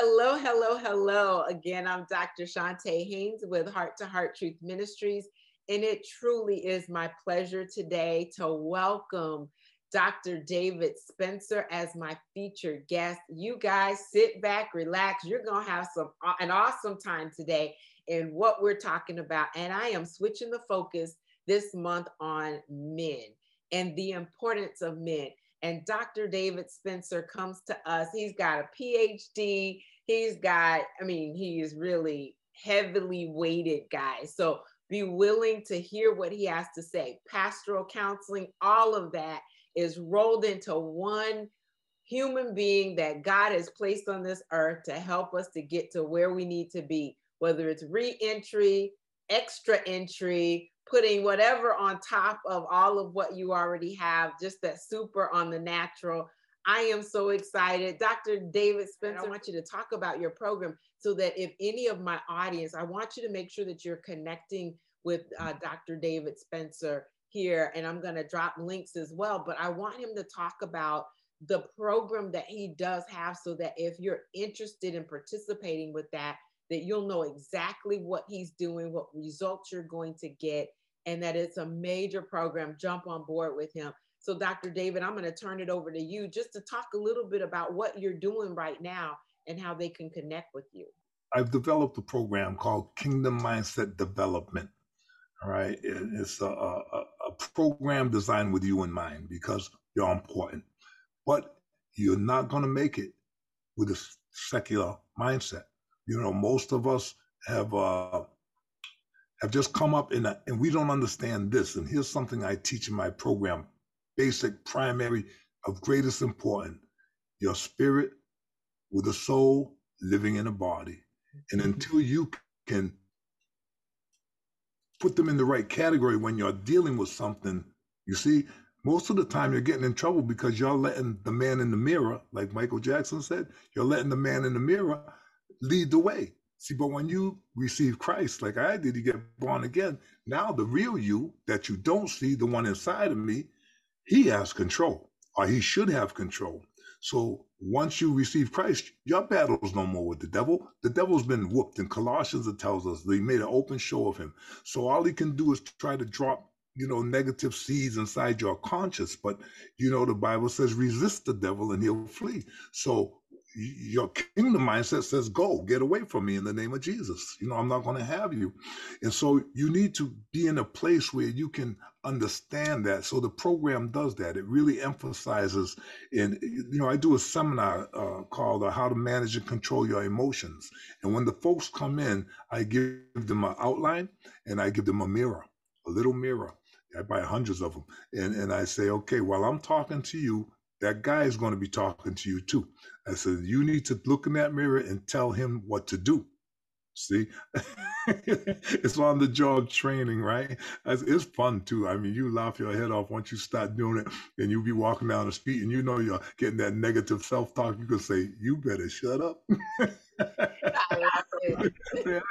Hello, hello, hello. Again, I'm Dr. Shantae Haynes with Heart to Heart Truth Ministries. And it truly is my pleasure today to welcome Dr. David Spencer as my featured guest. You guys sit back, relax. You're going to have some uh, an awesome time today in what we're talking about. And I am switching the focus this month on men and the importance of men. And Dr. David Spencer comes to us. He's got a PhD. He's got, I mean, he is really heavily weighted guys. So be willing to hear what he has to say. Pastoral counseling, all of that is rolled into one human being that God has placed on this earth to help us to get to where we need to be, whether it's re entry, extra entry, putting whatever on top of all of what you already have, just that super on the natural. I am so excited. Dr. David Spencer, I want you to talk about your program so that if any of my audience, I want you to make sure that you're connecting with uh, Dr. David Spencer here, and I'm going to drop links as well. But I want him to talk about the program that he does have so that if you're interested in participating with that, that you'll know exactly what he's doing, what results you're going to get, and that it's a major program. Jump on board with him. So, Dr. David, I'm going to turn it over to you just to talk a little bit about what you're doing right now and how they can connect with you. I've developed a program called Kingdom Mindset Development. All right. It's a, a, a program designed with you in mind because you're important. But you're not going to make it with a secular mindset. You know, most of us have uh, have just come up in a, and we don't understand this. And here's something I teach in my program: basic, primary, of greatest importance. Your spirit with a soul living in a body, and mm-hmm. until you can put them in the right category when you're dealing with something. You see, most of the time you're getting in trouble because you're letting the man in the mirror, like Michael Jackson said, you're letting the man in the mirror lead the way. See, but when you receive Christ, like I did, you get born again. Now the real you that you don't see, the one inside of me, he has control, or he should have control. So once you receive Christ, your battle's no more with the devil. The devil's been whooped. In Colossians, it tells us they made an open show of him. So all he can do is try to drop, you know, negative seeds inside your conscience. But you know, the Bible says resist the devil and he'll flee. So your kingdom mindset says, go, get away from me in the name of Jesus. You know, I'm not going to have you. And so you need to be in a place where you can understand that. So the program does that. It really emphasizes, and you know, I do a seminar uh, called uh, How to Manage and Control Your Emotions. And when the folks come in, I give them an outline and I give them a mirror, a little mirror. I buy hundreds of them. And, and I say, okay, while I'm talking to you, that guy is going to be talking to you too. I said, you need to look in that mirror and tell him what to do. See, it's on the job training, right? It's fun too. I mean, you laugh your head off once you start doing it, and you'll be walking down the street, and you know you're getting that negative self talk. You can say, "You better shut up."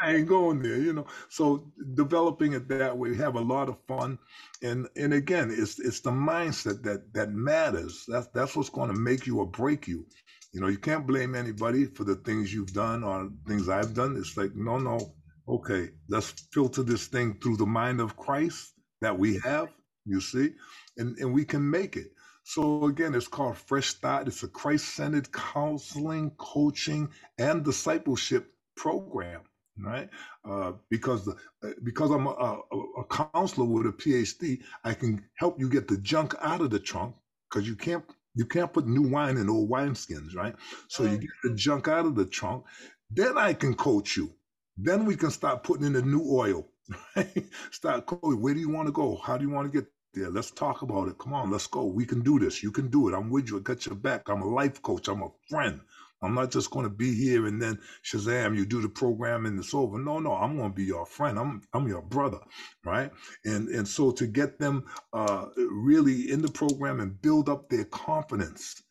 I ain't going there, you know. So developing it that way, have a lot of fun, and and again, it's it's the mindset that that matters. That's that's what's going to make you or break you. You know, you can't blame anybody for the things you've done or things I've done. It's like, no, no, okay, let's filter this thing through the mind of Christ that we have, you see, and, and we can make it. So again, it's called Fresh Start. It's a Christ-centered counseling, coaching, and discipleship program, right? Uh, because the, uh, because I'm a, a, a counselor with a PhD, I can help you get the junk out of the trunk because you can't you can't put new wine in old wineskins, right? So you get the junk out of the trunk. Then I can coach you. Then we can start putting in the new oil. Right? Start coaching. Where do you want to go? How do you want to get there? Let's talk about it. Come on, let's go. We can do this. You can do it. I'm with you. I got your back. I'm a life coach. I'm a friend. I'm not just going to be here and then Shazam, you do the program and it's over. No, no, I'm going to be your friend. I'm I'm your brother, right? And and so to get them uh, really in the program and build up their confidence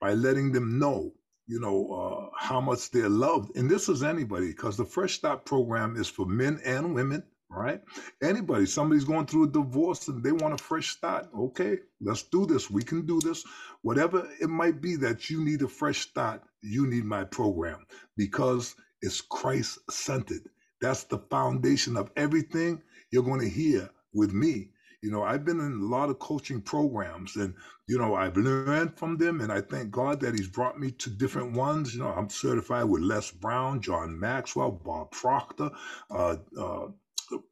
by letting them know, you know, uh, how much they're loved. And this is anybody because the Fresh Start program is for men and women right? Anybody, somebody's going through a divorce and they want a fresh start. Okay, let's do this. We can do this. Whatever it might be that you need a fresh start, you need my program because it's Christ centered. That's the foundation of everything you're going to hear with me. You know, I've been in a lot of coaching programs and, you know, I've learned from them. And I thank God that He's brought me to different ones. You know, I'm certified with Les Brown, John Maxwell, Bob Proctor, uh, uh,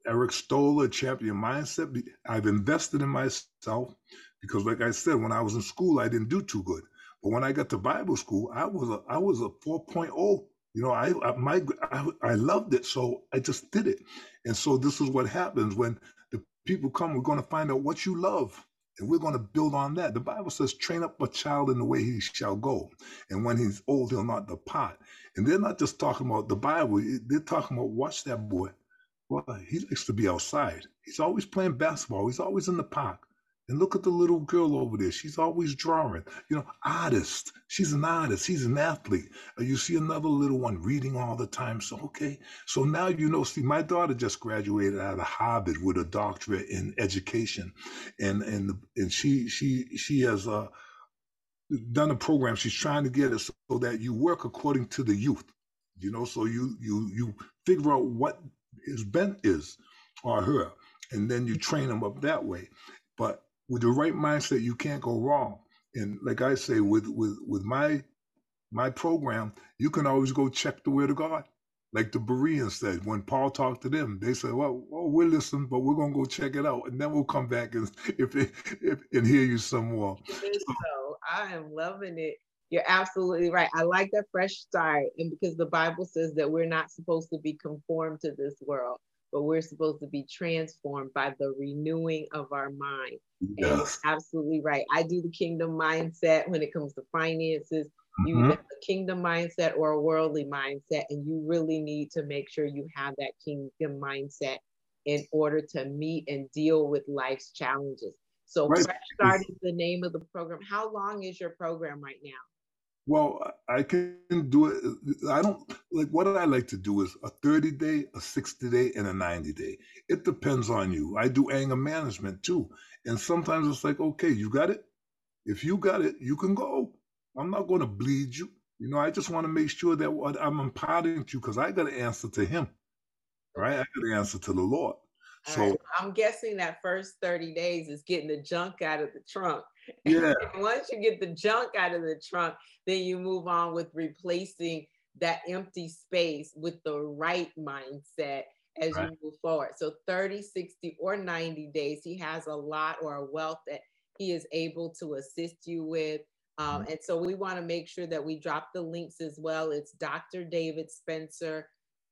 Eric Stoller, Champion Mindset. I've invested in myself because, like I said, when I was in school, I didn't do too good. But when I got to Bible school, I was a I was a 4.0. You know, I, I my I, I loved it, so I just did it. And so this is what happens when the people come. We're going to find out what you love, and we're going to build on that. The Bible says, "Train up a child in the way he shall go, and when he's old, he'll not depart." And they're not just talking about the Bible; they're talking about watch that boy well, he likes to be outside. He's always playing basketball. He's always in the park. And look at the little girl over there. She's always drawing. You know, artist. She's an artist. She's an athlete. You see another little one reading all the time. So, okay. So now you know, see, my daughter just graduated out of Harvard with a doctorate in education. And and and she she she has uh done a program. She's trying to get it so that you work according to the youth. You know, so you you you figure out what his bent is or her, and then you train them up that way. But with the right mindset, you can't go wrong. And like I say, with with with my my program, you can always go check the word of God. Like the Bereans said, when Paul talked to them, they said, "Well, well we're listening, but we're gonna go check it out, and then we'll come back and if, it, if and hear you some more." So I am loving it. You're absolutely right. I like that fresh start. And because the Bible says that we're not supposed to be conformed to this world, but we're supposed to be transformed by the renewing of our mind. Yes. absolutely right. I do the kingdom mindset when it comes to finances. You mm-hmm. have a kingdom mindset or a worldly mindset, and you really need to make sure you have that kingdom mindset in order to meet and deal with life's challenges. So, right. Fresh Start is the name of the program. How long is your program right now? Well, I can do it. I don't like what I like to do is a 30 day, a 60 day, and a 90 day. It depends on you. I do anger management too. And sometimes it's like, okay, you got it. If you got it, you can go. I'm not going to bleed you. You know, I just want to make sure that what I'm imparting to you, because I got to answer to him, right? I got to answer to the Lord. So right. I'm guessing that first 30 days is getting the junk out of the trunk. Yeah. once you get the junk out of the trunk, then you move on with replacing that empty space with the right mindset as right. you move forward. So 30, 60, or 90 days, he has a lot or a wealth that he is able to assist you with. Um, mm-hmm. and so we want to make sure that we drop the links as well. It's Dr. David Spencer,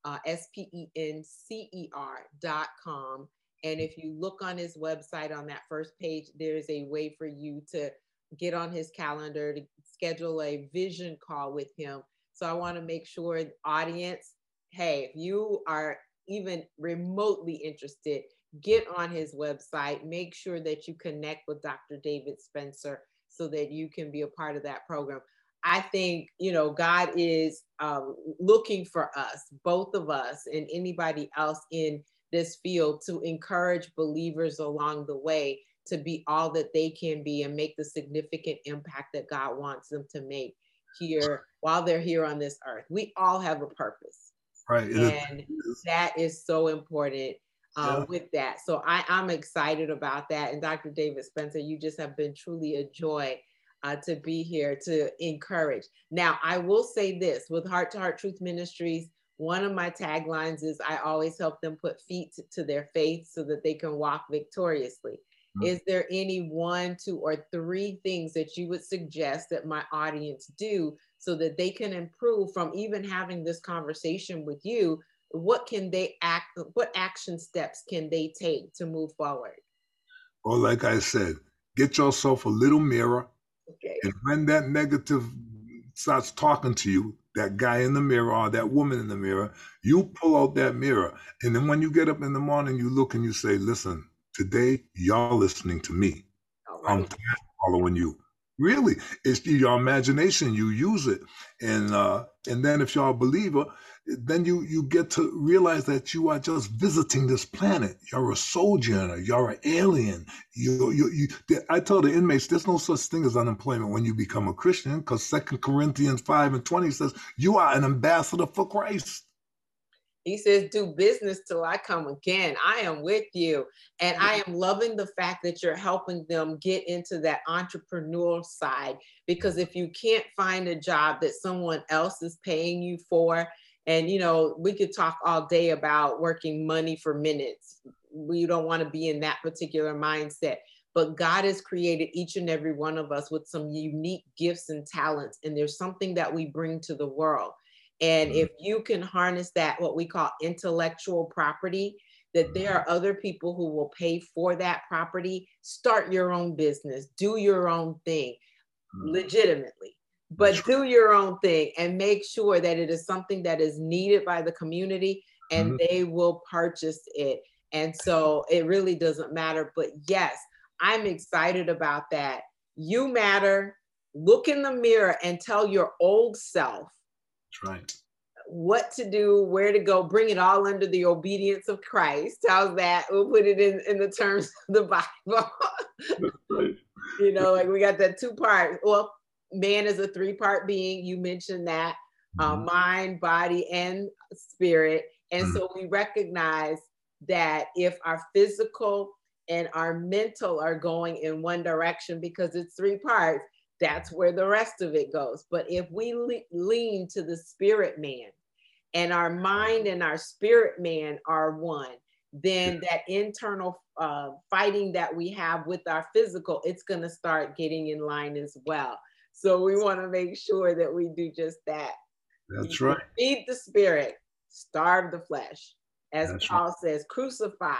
uh, S P E N C E R dot com. And if you look on his website on that first page, there's a way for you to get on his calendar to schedule a vision call with him. So I want to make sure audience, hey, if you are even remotely interested, get on his website, make sure that you connect with Dr. David Spencer so that you can be a part of that program. I think, you know, God is um, looking for us, both of us and anybody else in this field to encourage believers along the way to be all that they can be and make the significant impact that God wants them to make here while they're here on this earth. We all have a purpose. Right. And that is so important uh, yeah. with that. So I, I'm excited about that. And Dr. David Spencer, you just have been truly a joy uh, to be here to encourage. Now, I will say this with Heart to Heart Truth Ministries, one of my taglines is I always help them put feet to their faith so that they can walk victoriously. Mm-hmm. Is there any one, two, or three things that you would suggest that my audience do so that they can improve from even having this conversation with you? What can they act? What action steps can they take to move forward? Well, like I said, get yourself a little mirror. Okay. And when that negative starts talking to you, that guy in the mirror or that woman in the mirror, you pull out that mirror. And then when you get up in the morning, you look and you say, listen, today y'all listening to me. Right. I'm following you. Really, it's your imagination. You use it, and uh, and then if you're a believer, then you you get to realize that you are just visiting this planet. You're a sojourner. You're an alien. You you you. I tell the inmates, there's no such thing as unemployment when you become a Christian, because Second Corinthians five and twenty says you are an ambassador for Christ. He says, do business till I come again. I am with you. And I am loving the fact that you're helping them get into that entrepreneurial side. Because if you can't find a job that someone else is paying you for, and you know, we could talk all day about working money for minutes. We don't want to be in that particular mindset. But God has created each and every one of us with some unique gifts and talents. And there's something that we bring to the world. And mm-hmm. if you can harness that, what we call intellectual property, that there are other people who will pay for that property, start your own business, do your own thing mm-hmm. legitimately, but do your own thing and make sure that it is something that is needed by the community and mm-hmm. they will purchase it. And so it really doesn't matter. But yes, I'm excited about that. You matter. Look in the mirror and tell your old self that's right. What to do, where to go, bring it all under the obedience of Christ. How's that? We'll put it in, in the terms of the Bible. You know, like we got that two part. Well, man is a three part being. You mentioned that uh, mm-hmm. mind, body, and spirit. And mm-hmm. so we recognize that if our physical and our mental are going in one direction because it's three parts, that's where the rest of it goes. But if we le- lean to the spirit man and our mind and our spirit man are one, then that internal uh, fighting that we have with our physical, it's going to start getting in line as well. So we want to make sure that we do just that. That's right. Feed the spirit, starve the flesh. As That's Paul right. says, crucify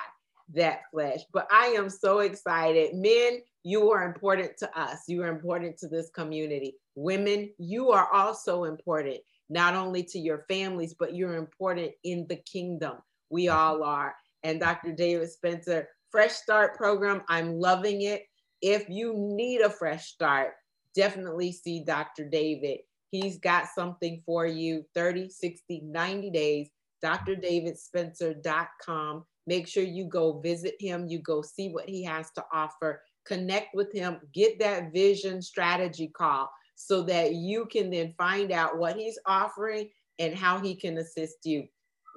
that flesh. But I am so excited. Men, you are important to us. You are important to this community. Women, you are also important, not only to your families, but you're important in the kingdom. We all are. And Dr. David Spencer, Fresh Start program, I'm loving it. If you need a fresh start, definitely see Dr. David. He's got something for you 30, 60, 90 days. drdavidspencer.com. Make sure you go visit him, you go see what he has to offer connect with him, get that vision strategy call so that you can then find out what he's offering and how he can assist you.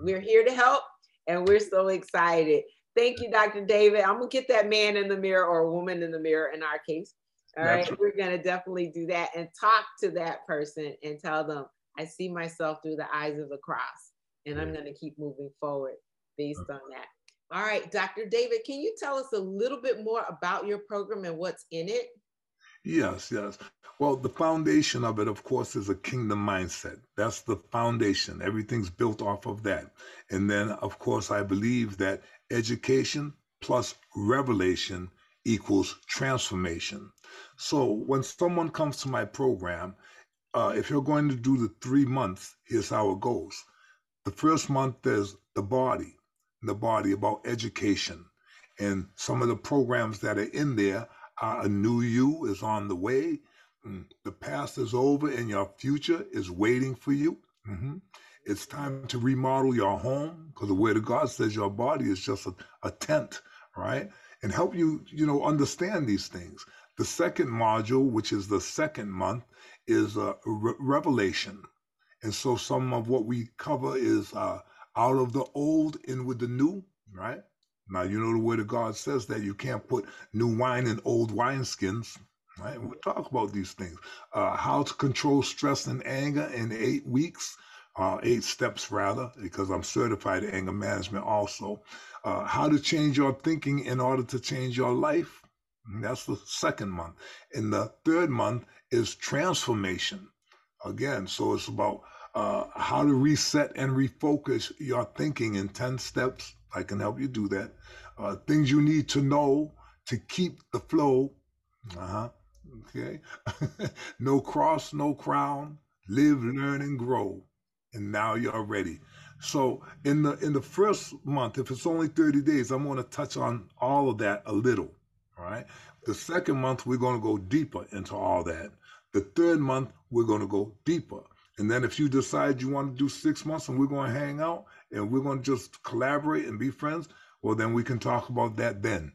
We're here to help and we're so excited. Thank you, Dr. David. I'm gonna get that man in the mirror or woman in the mirror in our case. All right, we're gonna definitely do that and talk to that person and tell them, I see myself through the eyes of the cross and I'm gonna keep moving forward based on that. All right, Dr. David, can you tell us a little bit more about your program and what's in it? Yes, yes. Well, the foundation of it, of course, is a kingdom mindset. That's the foundation. Everything's built off of that. And then, of course, I believe that education plus revelation equals transformation. So when someone comes to my program, uh, if you're going to do the three months, here's how it goes. The first month is the body the body about education. And some of the programs that are in there are A New You is on the way. Mm, the past is over and your future is waiting for you. Mm-hmm. It's time to remodel your home because the Word of God says your body is just a, a tent, right? And help you, you know, understand these things. The second module, which is the second month, is uh, re- Revelation. And so some of what we cover is uh, out of the old in with the new, right? Now, you know the word of God says that you can't put new wine in old wineskins, right? We'll talk about these things. Uh, how to control stress and anger in eight weeks, uh, eight steps rather, because I'm certified in anger management also. Uh, how to change your thinking in order to change your life. And that's the second month. And the third month is transformation. Again, so it's about uh, how to reset and refocus your thinking in 10 steps. I can help you do that. Uh, things you need to know to keep the flow. Uh-huh. Okay. no cross, no crown. live, learn, and grow. And now you're ready. So in the in the first month, if it's only 30 days, I'm going to touch on all of that a little. All right. The second month, we're going to go deeper into all that. The third month, we're going to go deeper. And then if you decide you want to do six months and we're going to hang out and we're going to just collaborate and be friends, well, then we can talk about that then.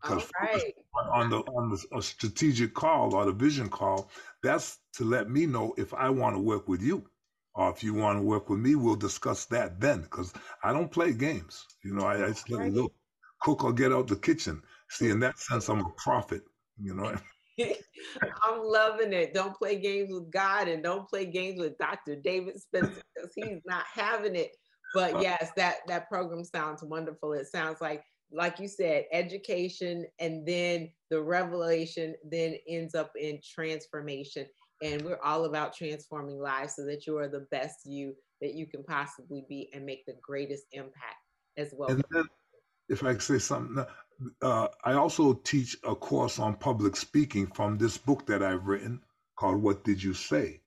Because right. on the on the a strategic call or the vision call, that's to let me know if I want to work with you, or if you want to work with me. We'll discuss that then. Because I don't play games. You know, I, I just let right. look, cook or get out the kitchen. See, in that sense, I'm a prophet. You know. I'm loving it. Don't play games with God and don't play games with Dr. David Spencer because he's not having it. But yes, that that program sounds wonderful. It sounds like like you said, education and then the revelation then ends up in transformation. And we're all about transforming lives so that you are the best you that you can possibly be and make the greatest impact as well. And then, if I could say something, uh, I also teach a course on public speaking from this book that I've written called "What Did You Say."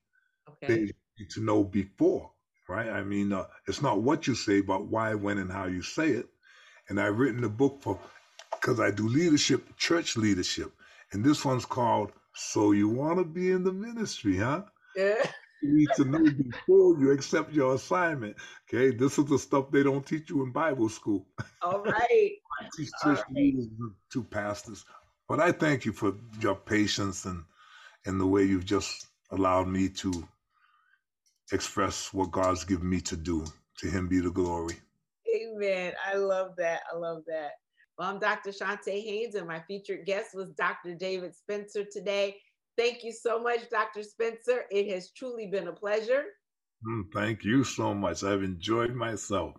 Okay. They need to know before, right? I mean, uh, it's not what you say, but why, when, and how you say it. And I've written a book for because I do leadership, church leadership, and this one's called "So You Want to Be in the Ministry, Huh?" Yeah. you need to know before you accept your assignment. Okay, this is the stuff they don't teach you in Bible school. All right. I teach church right. leaders to pastors, but I thank you for your patience and and the way you've just allowed me to express what God's given me to do. To Him be the glory. Amen. I love that. I love that. Well, I'm Dr. Shante Haynes, and my featured guest was Dr. David Spencer today. Thank you so much, Dr. Spencer. It has truly been a pleasure. Mm, thank you so much. I've enjoyed myself.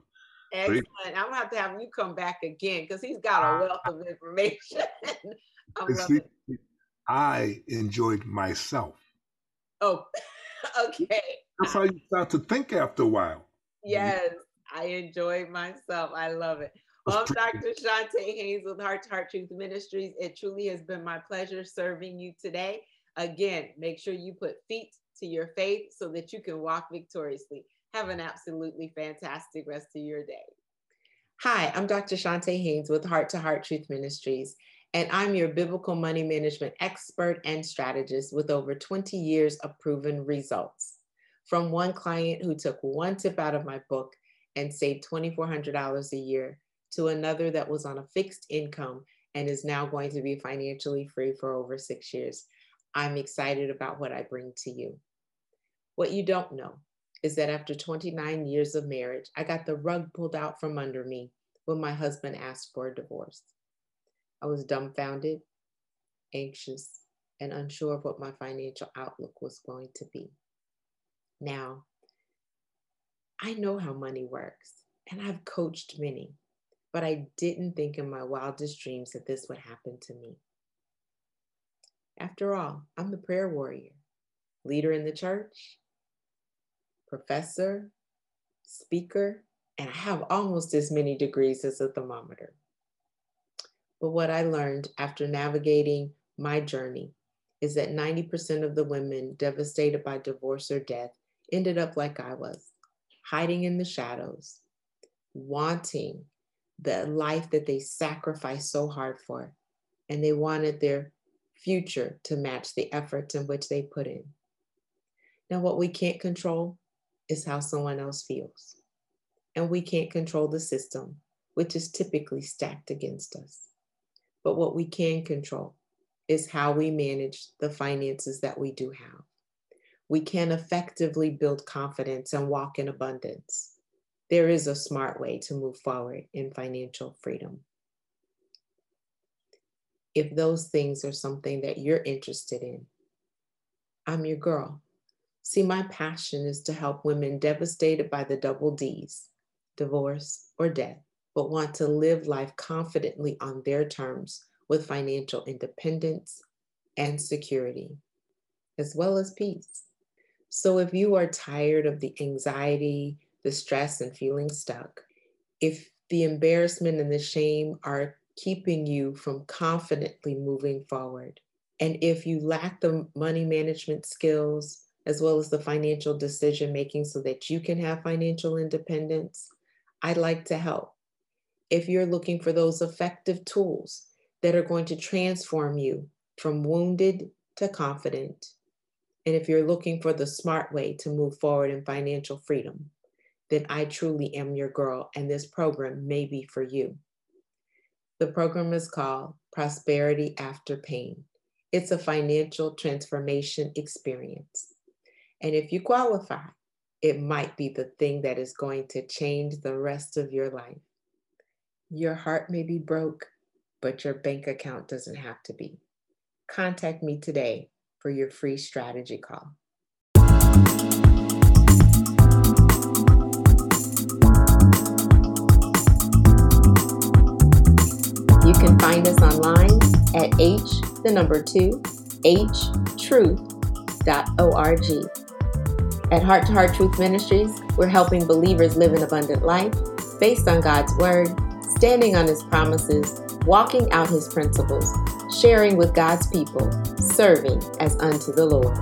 Excellent. I'm gonna have to have you come back again because he's got a wealth of information. See, I enjoyed myself. Oh, okay. That's how you start to think after a while. Yes, I enjoyed myself. I love it. Well, I'm Dr. Shante Haynes with Heart to Heart Truth Ministries. It truly has been my pleasure serving you today. Again, make sure you put feet to your faith so that you can walk victoriously. Have an absolutely fantastic rest of your day. Hi, I'm Dr. Shante Haynes with Heart to Heart Truth Ministries, and I'm your biblical money management expert and strategist with over 20 years of proven results. From one client who took one tip out of my book and saved $2,400 a year to another that was on a fixed income and is now going to be financially free for over six years. I'm excited about what I bring to you. What you don't know is that after 29 years of marriage, I got the rug pulled out from under me when my husband asked for a divorce. I was dumbfounded, anxious, and unsure of what my financial outlook was going to be. Now, I know how money works, and I've coached many, but I didn't think in my wildest dreams that this would happen to me. After all, I'm the prayer warrior, leader in the church, professor, speaker, and I have almost as many degrees as a thermometer. But what I learned after navigating my journey is that 90% of the women devastated by divorce or death ended up like I was, hiding in the shadows, wanting the life that they sacrificed so hard for. And they wanted their future to match the efforts in which they put in. Now, what we can't control is how someone else feels. And we can't control the system, which is typically stacked against us. But what we can control is how we manage the finances that we do have. We can effectively build confidence and walk in abundance. There is a smart way to move forward in financial freedom if those things are something that you're interested in. I'm your girl. See, my passion is to help women devastated by the double D's, divorce or death, but want to live life confidently on their terms with financial independence and security, as well as peace. So if you are tired of the anxiety, the stress, and feeling stuck, if the embarrassment and the shame are keeping you from confidently moving forward. And if you lack the money management skills, as well as the financial decision making so that you can have financial independence, I'd like to help. If you're looking for those effective tools that are going to transform you from wounded to confident, and if you're looking for the smart way to move forward in financial freedom, then I truly am your girl, and this program may be for you. The program is called Prosperity After Pain. It's a financial transformation experience. And if you qualify, it might be the thing that is going to change the rest of your life. Your heart may be broke, but your bank account doesn't have to be. Contact me today for your free strategy call. Find us online at h the number 2 htruth.org. At Heart to Heart Truth Ministries, we're helping believers live an abundant life based on God's word, standing on his promises, walking out his principles, sharing with God's people, serving as unto the Lord.